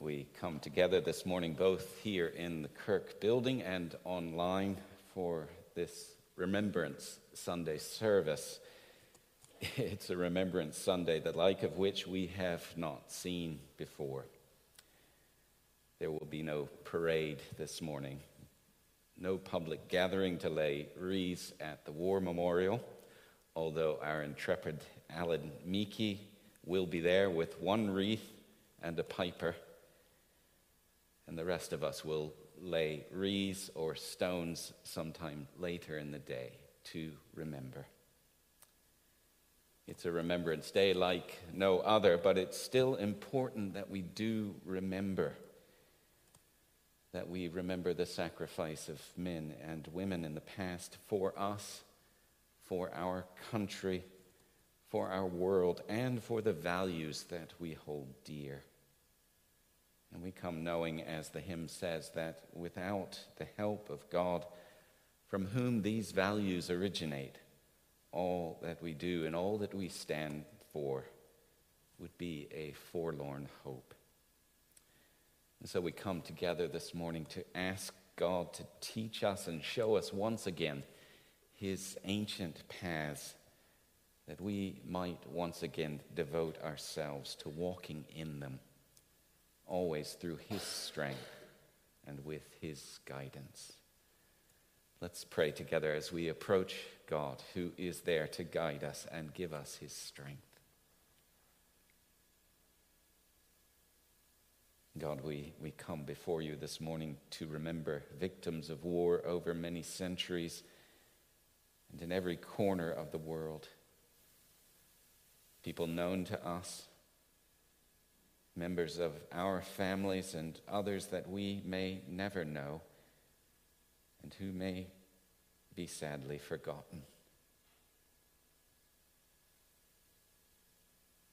we come together this morning, both here in the Kirk building and online, for this Remembrance Sunday service. It's a Remembrance Sunday, the like of which we have not seen before. There will be no parade this morning, no public gathering to lay wreaths at the War Memorial, although our intrepid Alan Meeky will be there with one wreath and a piper and the rest of us will lay wreaths or stones sometime later in the day to remember. It's a remembrance day like no other, but it's still important that we do remember. That we remember the sacrifice of men and women in the past for us, for our country, for our world, and for the values that we hold dear. And we come knowing, as the hymn says, that without the help of God, from whom these values originate, all that we do and all that we stand for would be a forlorn hope. And so we come together this morning to ask God to teach us and show us once again his ancient paths, that we might once again devote ourselves to walking in them always through His strength and with His guidance. Let's pray together as we approach God, who is there to guide us and give us His strength. God, we, we come before you this morning to remember victims of war over many centuries and in every corner of the world. People known to us, members of our families and others that we may never know and who may be sadly forgotten.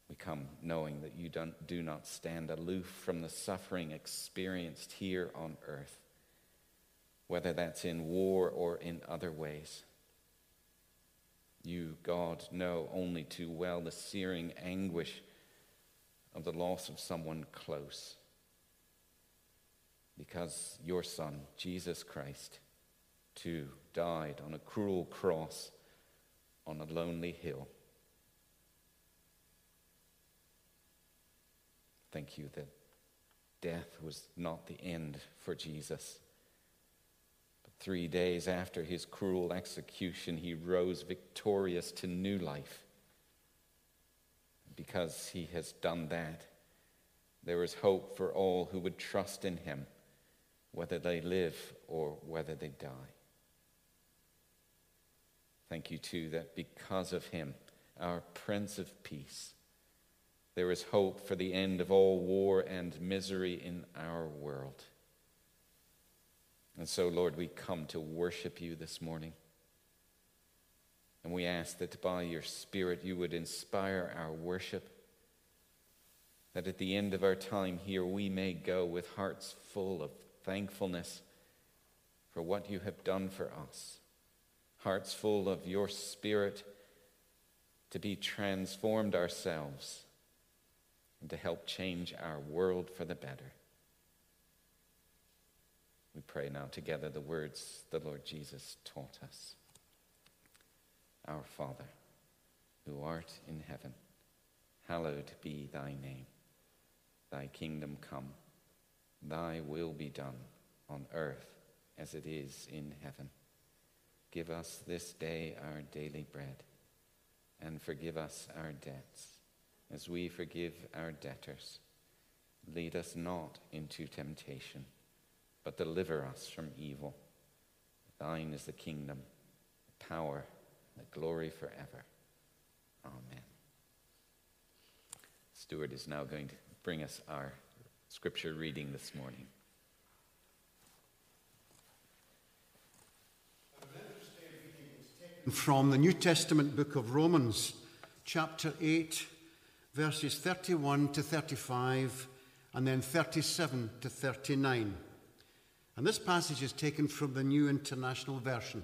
We come knowing that you don't, do not stand aloof from the suffering experienced here on earth, whether that's in war or in other ways. You, God, know only too well the searing anguish of the loss of someone close. Because your Son, Jesus Christ, too died on a cruel cross on a lonely hill. Thank you that death was not the end for Jesus. But three days after his cruel execution, he rose victorious to new life because he has done that. There is hope for all who would trust in him, whether they live or whether they die. Thank you, too, that because of him, our Prince of Peace, there is hope for the end of all war and misery in our world. And so, Lord, we come to worship you this morning. And we ask that by your Spirit you would inspire our worship, that at the end of our time here we may go with hearts full of thankfulness for what you have done for us, hearts full of your Spirit to be transformed ourselves and to help change our world for the better. We pray now together the words the Lord Jesus taught us. Our Father, who art in heaven, hallowed be thy name. Thy kingdom come, thy will be done on earth as it is in heaven. Give us this day our daily bread, and forgive us our debts, as we forgive our debtors. Lead us not into temptation, but deliver us from evil. Thine is the kingdom, the power, the glory forever. Amen. Stuart is now going to bring us our scripture reading this morning. From the New Testament book of Romans, chapter 8, verses 31 to 35, and then 37 to 39. And this passage is taken from the New International Version.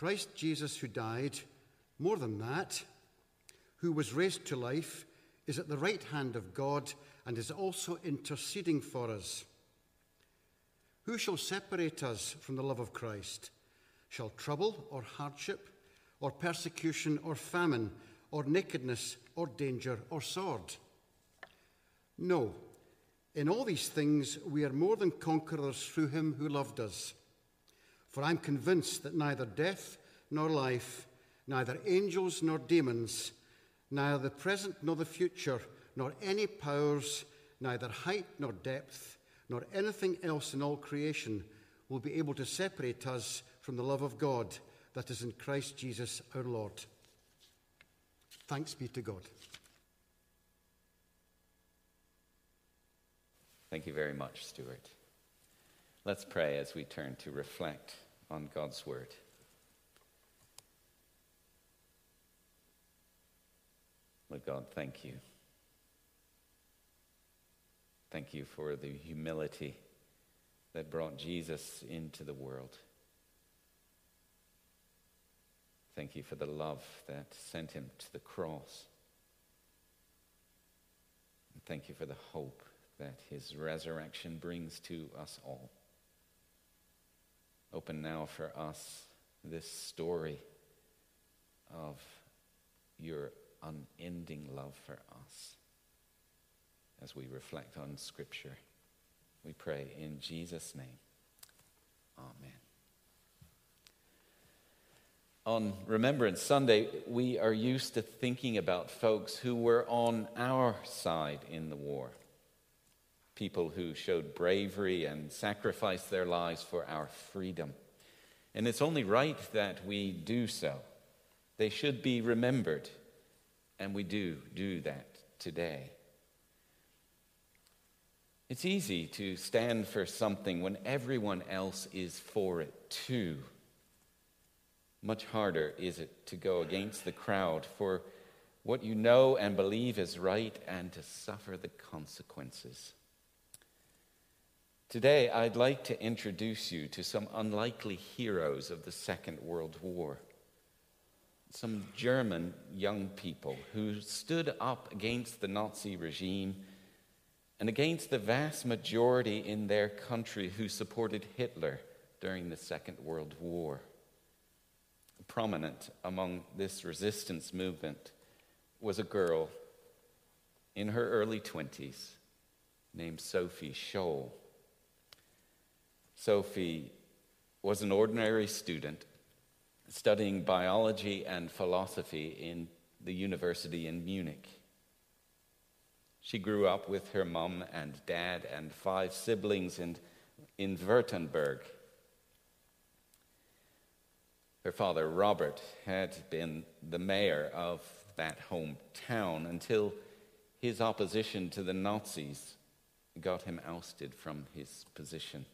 Christ Jesus, who died, more than that, who was raised to life, is at the right hand of God and is also interceding for us. Who shall separate us from the love of Christ? Shall trouble or hardship, or persecution or famine, or nakedness or danger or sword? No. In all these things, we are more than conquerors through him who loved us. For I'm convinced that neither death nor life, neither angels nor demons, neither the present nor the future, nor any powers, neither height nor depth, nor anything else in all creation will be able to separate us from the love of God that is in Christ Jesus our Lord. Thanks be to God. Thank you very much, Stuart. Let's pray as we turn to reflect on God's Word. Lord God, thank you. Thank you for the humility that brought Jesus into the world. Thank you for the love that sent him to the cross. And thank you for the hope that his resurrection brings to us all. Open now for us this story of your unending love for us as we reflect on Scripture. We pray in Jesus' name. Amen. On Remembrance Sunday, we are used to thinking about folks who were on our side in the war people who showed bravery and sacrificed their lives for our freedom. And it's only right that we do so. They should be remembered, and we do do that today. It's easy to stand for something when everyone else is for it too. Much harder is it to go against the crowd for what you know and believe is right and to suffer the consequences. Today, I'd like to introduce you to some unlikely heroes of the Second World War. Some German young people who stood up against the Nazi regime and against the vast majority in their country who supported Hitler during the Second World War. Prominent among this resistance movement was a girl in her early 20s named Sophie Scholl. Sophie was an ordinary student studying biology and philosophy in the university in Munich. She grew up with her mom and dad and five siblings in, in Württemberg. Her father, Robert, had been the mayor of that hometown until his opposition to the Nazis got him ousted from his position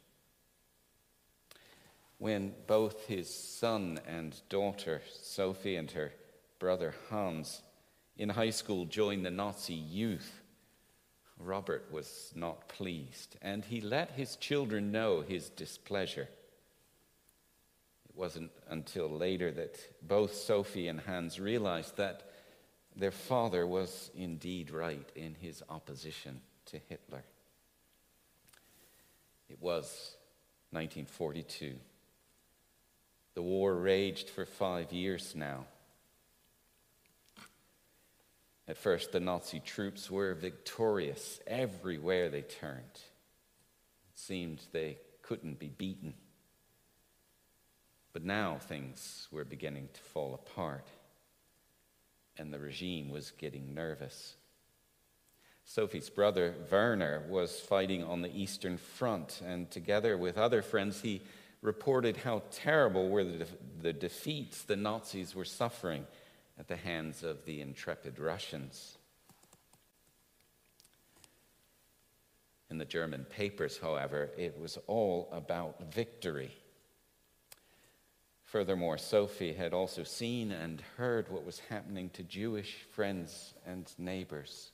when both his son and daughter, Sophie, and her brother Hans, in high school joined the Nazi youth, Robert was not pleased, and he let his children know his displeasure. It wasn't until later that both Sophie and Hans realized that their father was indeed right in his opposition to Hitler. It was 1942. The war raged for five years now. At first, the Nazi troops were victorious everywhere they turned. It seemed they couldn't be beaten. But now things were beginning to fall apart, and the regime was getting nervous. Sophie's brother, Werner, was fighting on the Eastern Front, and together with other friends, he reported how terrible were the, the defeats the Nazis were suffering at the hands of the intrepid Russians. in the German papers, however, it was all about victory. Furthermore, Sophie had also seen and heard what was happening to Jewish friends and neighbors.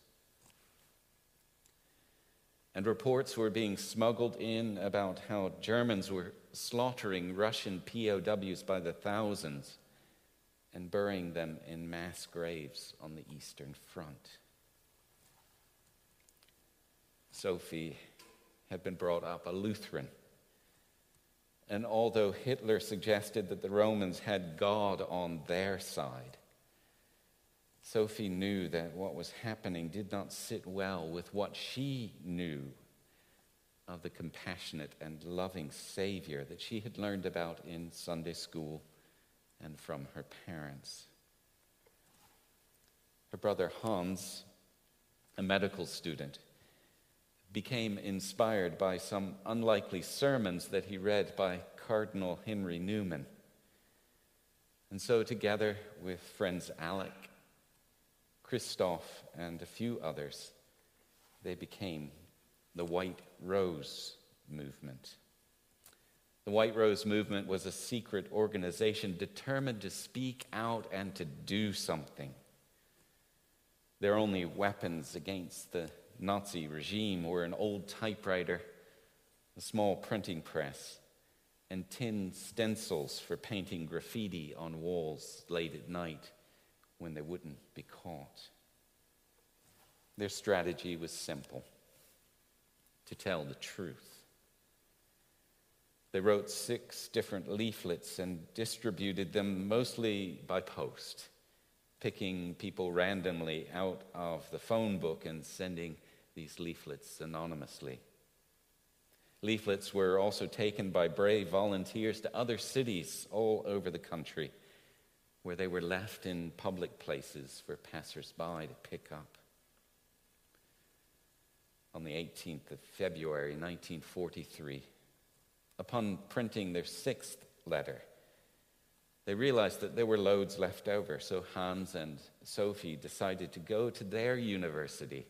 And reports were being smuggled in about how Germans were slaughtering Russian POWs by the thousands and burying them in mass graves on the Eastern Front. Sophie had been brought up a Lutheran. And although Hitler suggested that the Romans had God on their side, Sophie knew that what was happening did not sit well with what she knew of the compassionate and loving Savior that she had learned about in Sunday school and from her parents. Her brother Hans, a medical student, became inspired by some unlikely sermons that he read by Cardinal Henry Newman. And so, together with friends Alec, Christoph, and a few others, they became the White Rose Movement. The White Rose Movement was a secret organization determined to speak out and to do something. Their only weapons against the Nazi regime were an old typewriter, a small printing press, and tin stencils for painting graffiti on walls late at night when they wouldn't be caught. Their strategy was simple to tell the truth. They wrote six different leaflets and distributed them mostly by post, picking people randomly out of the phone book and sending these leaflets anonymously. Leaflets were also taken by brave volunteers to other cities all over the country where they were left in public places for passersby to pick up. On the 18th of February 1943, upon printing their sixth letter, they realized that there were loads left over, so Hans and Sophie decided to go to their university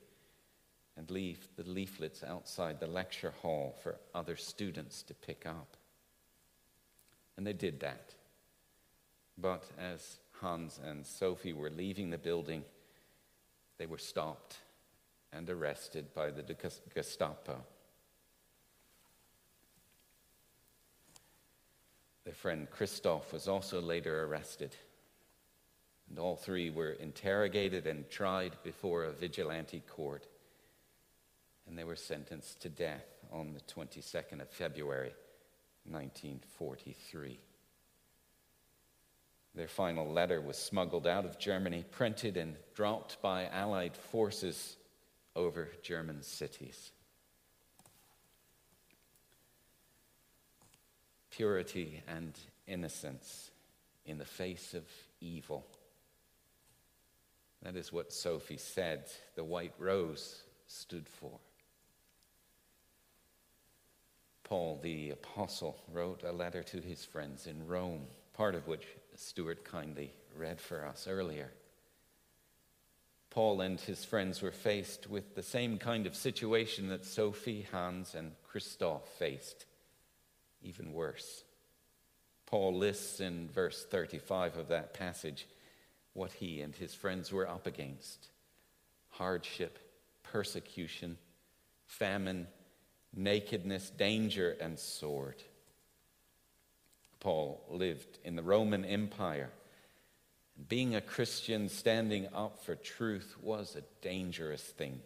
and leave the leaflets outside the lecture hall for other students to pick up. And they did that. But as Hans and Sophie were leaving the building, they were stopped and arrested by the Gestapo. Their friend Christoph was also later arrested. And all three were interrogated and tried before a vigilante court and they were sentenced to death on the 22nd of February 1943. Their final letter was smuggled out of Germany, printed, and dropped by Allied forces over German cities. Purity and innocence in the face of evil. That is what Sophie said the white rose stood for. Paul the Apostle wrote a letter to his friends in Rome, part of which Stuart kindly read for us earlier. Paul and his friends were faced with the same kind of situation that Sophie, Hans, and Christoph faced, even worse. Paul lists in verse 35 of that passage what he and his friends were up against hardship, persecution, famine, nakedness, danger, and sword. Paul lived in the Roman Empire. Being a Christian, standing up for truth, was a dangerous thing.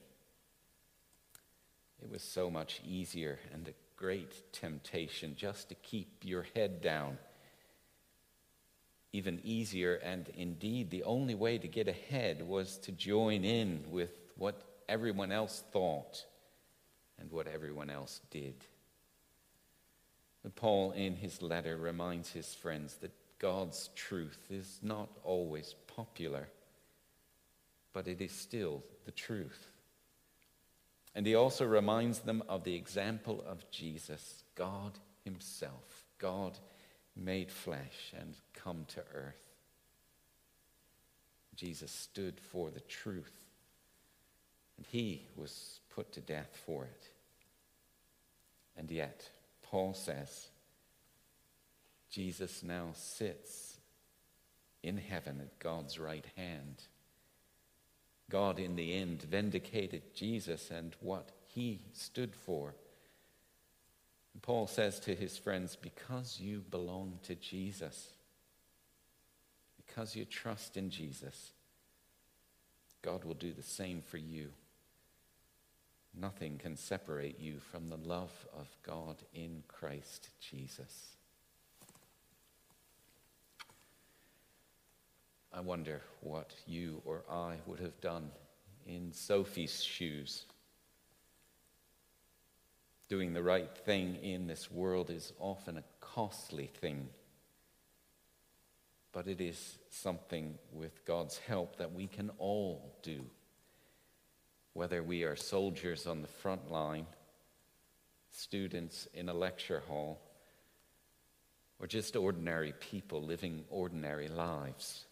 It was so much easier and a great temptation just to keep your head down. Even easier, and indeed the only way to get ahead was to join in with what everyone else thought and what everyone else did. Paul, in his letter, reminds his friends that God's truth is not always popular, but it is still the truth. And he also reminds them of the example of Jesus, God Himself, God made flesh and come to earth. Jesus stood for the truth, and He was put to death for it. And yet, Paul says, Jesus now sits in heaven at God's right hand. God, in the end, vindicated Jesus and what he stood for. Paul says to his friends, Because you belong to Jesus, because you trust in Jesus, God will do the same for you. Nothing can separate you from the love of God in Christ Jesus. I wonder what you or I would have done in Sophie's shoes. Doing the right thing in this world is often a costly thing, but it is something with God's help that we can all do. Whether we are soldiers on the front line, students in a lecture hall, or just ordinary people living ordinary lives.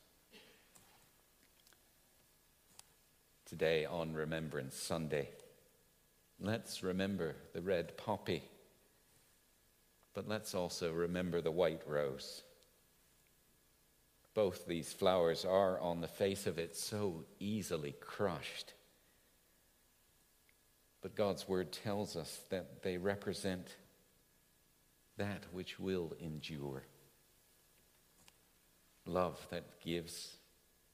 Today on Remembrance Sunday. Let's remember the red poppy, but let's also remember the white rose. Both these flowers are, on the face of it, so easily crushed. But God's word tells us that they represent that which will endure. Love that gives,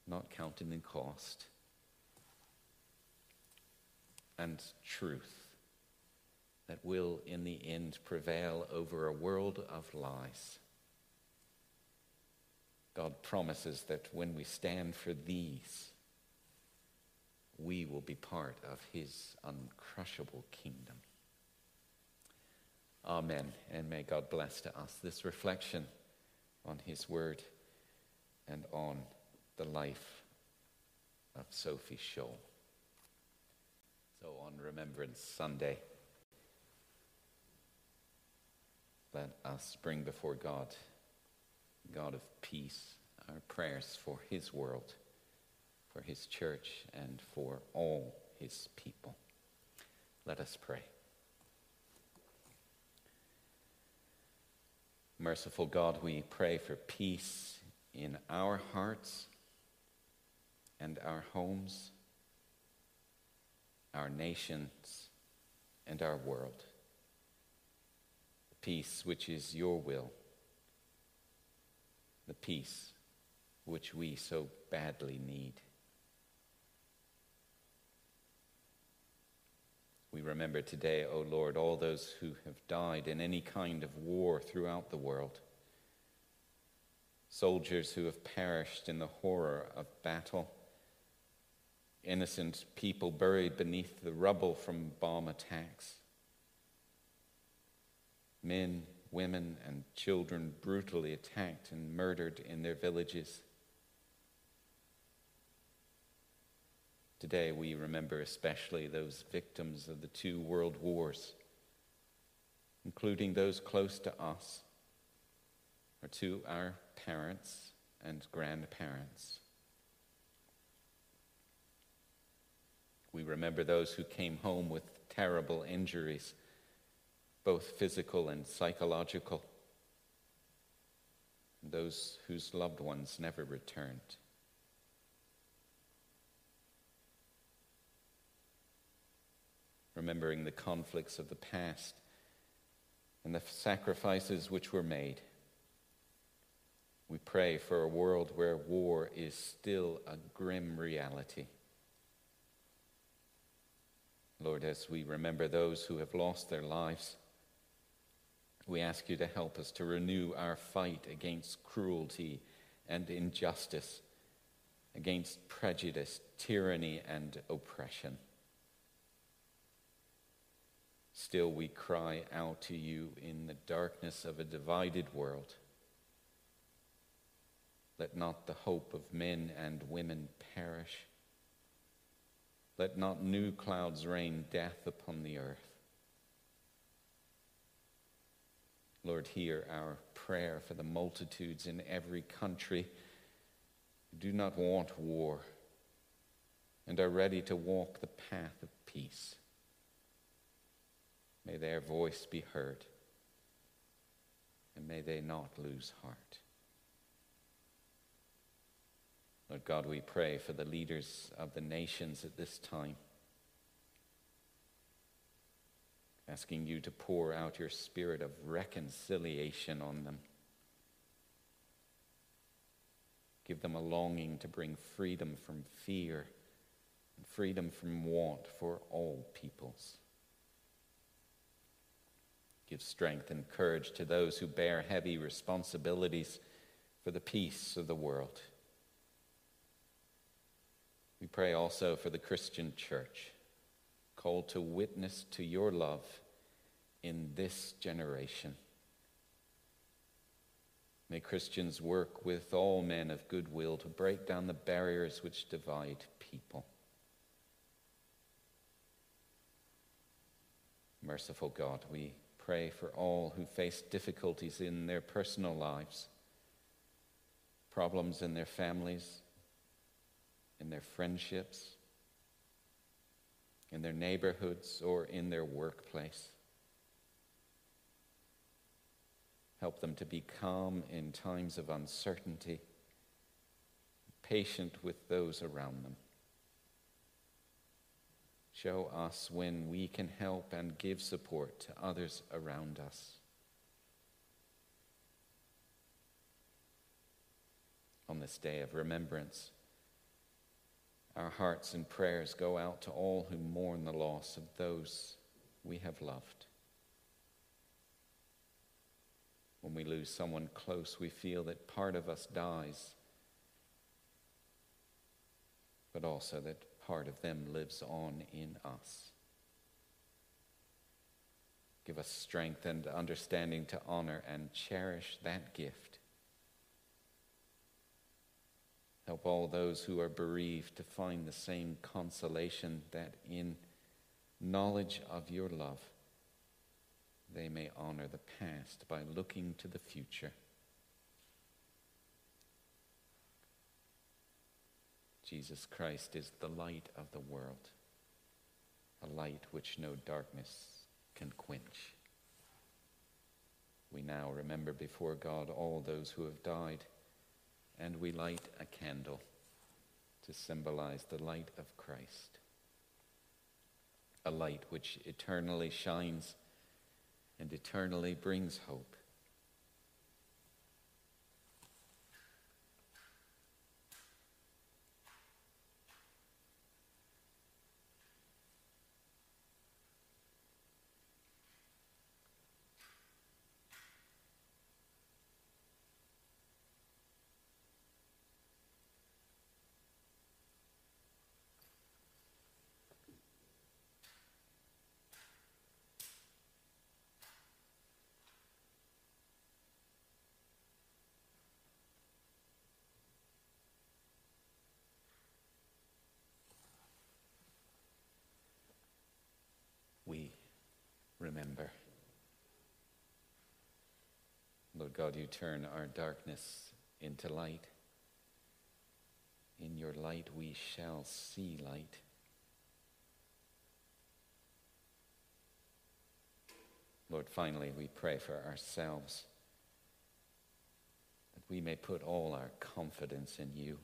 not counting in cost and truth that will, in the end, prevail over a world of lies. God promises that when we stand for these, we will be part of his uncrushable kingdom. Amen. And may God bless to us this reflection on his word and on the life of Sophie Scholl. So, on Remembrance Sunday, let us bring before God, God of peace, our prayers for His world, for His church, and for all His people. Let us pray. Merciful God, we pray for peace in our hearts and our homes our nations, and our world. The peace which is your will, the peace which we so badly need. We remember today, O oh Lord, all those who have died in any kind of war throughout the world. Soldiers who have perished in the horror of battle innocent people buried beneath the rubble from bomb attacks. Men, women, and children brutally attacked and murdered in their villages. Today, we remember especially those victims of the two world wars, including those close to us or to our parents and grandparents. We remember those who came home with terrible injuries, both physical and psychological, those whose loved ones never returned. Remembering the conflicts of the past and the sacrifices which were made. We pray for a world where war is still a grim reality. Lord, as we remember those who have lost their lives, we ask you to help us to renew our fight against cruelty and injustice, against prejudice, tyranny, and oppression. Still, we cry out to you in the darkness of a divided world. Let not the hope of men and women perish. Let not new clouds rain death upon the earth. Lord, hear our prayer for the multitudes in every country who do not want war and are ready to walk the path of peace. May their voice be heard, and may they not lose heart. Lord God, we pray for the leaders of the nations at this time, asking you to pour out your spirit of reconciliation on them. Give them a longing to bring freedom from fear and freedom from want for all peoples. Give strength and courage to those who bear heavy responsibilities for the peace of the world. We pray also for the Christian church, called to witness to your love in this generation. May Christians work with all men of goodwill to break down the barriers which divide people. Merciful God, we pray for all who face difficulties in their personal lives, problems in their families, in their friendships, in their neighborhoods, or in their workplace. Help them to be calm in times of uncertainty, patient with those around them. Show us when we can help and give support to others around us. On this day of remembrance, our hearts and prayers go out to all who mourn the loss of those we have loved. When we lose someone close, we feel that part of us dies, but also that part of them lives on in us. Give us strength and understanding to honor and cherish that gift. Help all those who are bereaved to find the same consolation that in knowledge of your love they may honor the past by looking to the future. Jesus Christ is the light of the world, a light which no darkness can quench. We now remember before God all those who have died, and we light a candle to symbolize the light of Christ, a light which eternally shines and eternally brings hope. we remember. Lord God, you turn our darkness into light. In your light we shall see light. Lord, finally, we pray for ourselves that we may put all our confidence in you.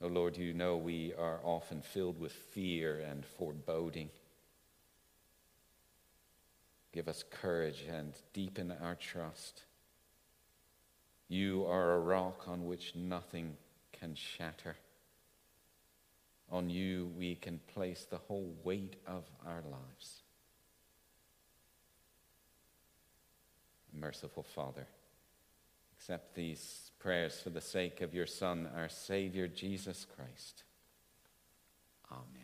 Oh Lord, you know we are often filled with fear and foreboding. Give us courage and deepen our trust. You are a rock on which nothing can shatter. On you we can place the whole weight of our lives. Merciful Father, accept these prayers for the sake of your Son, our Savior, Jesus Christ. Amen.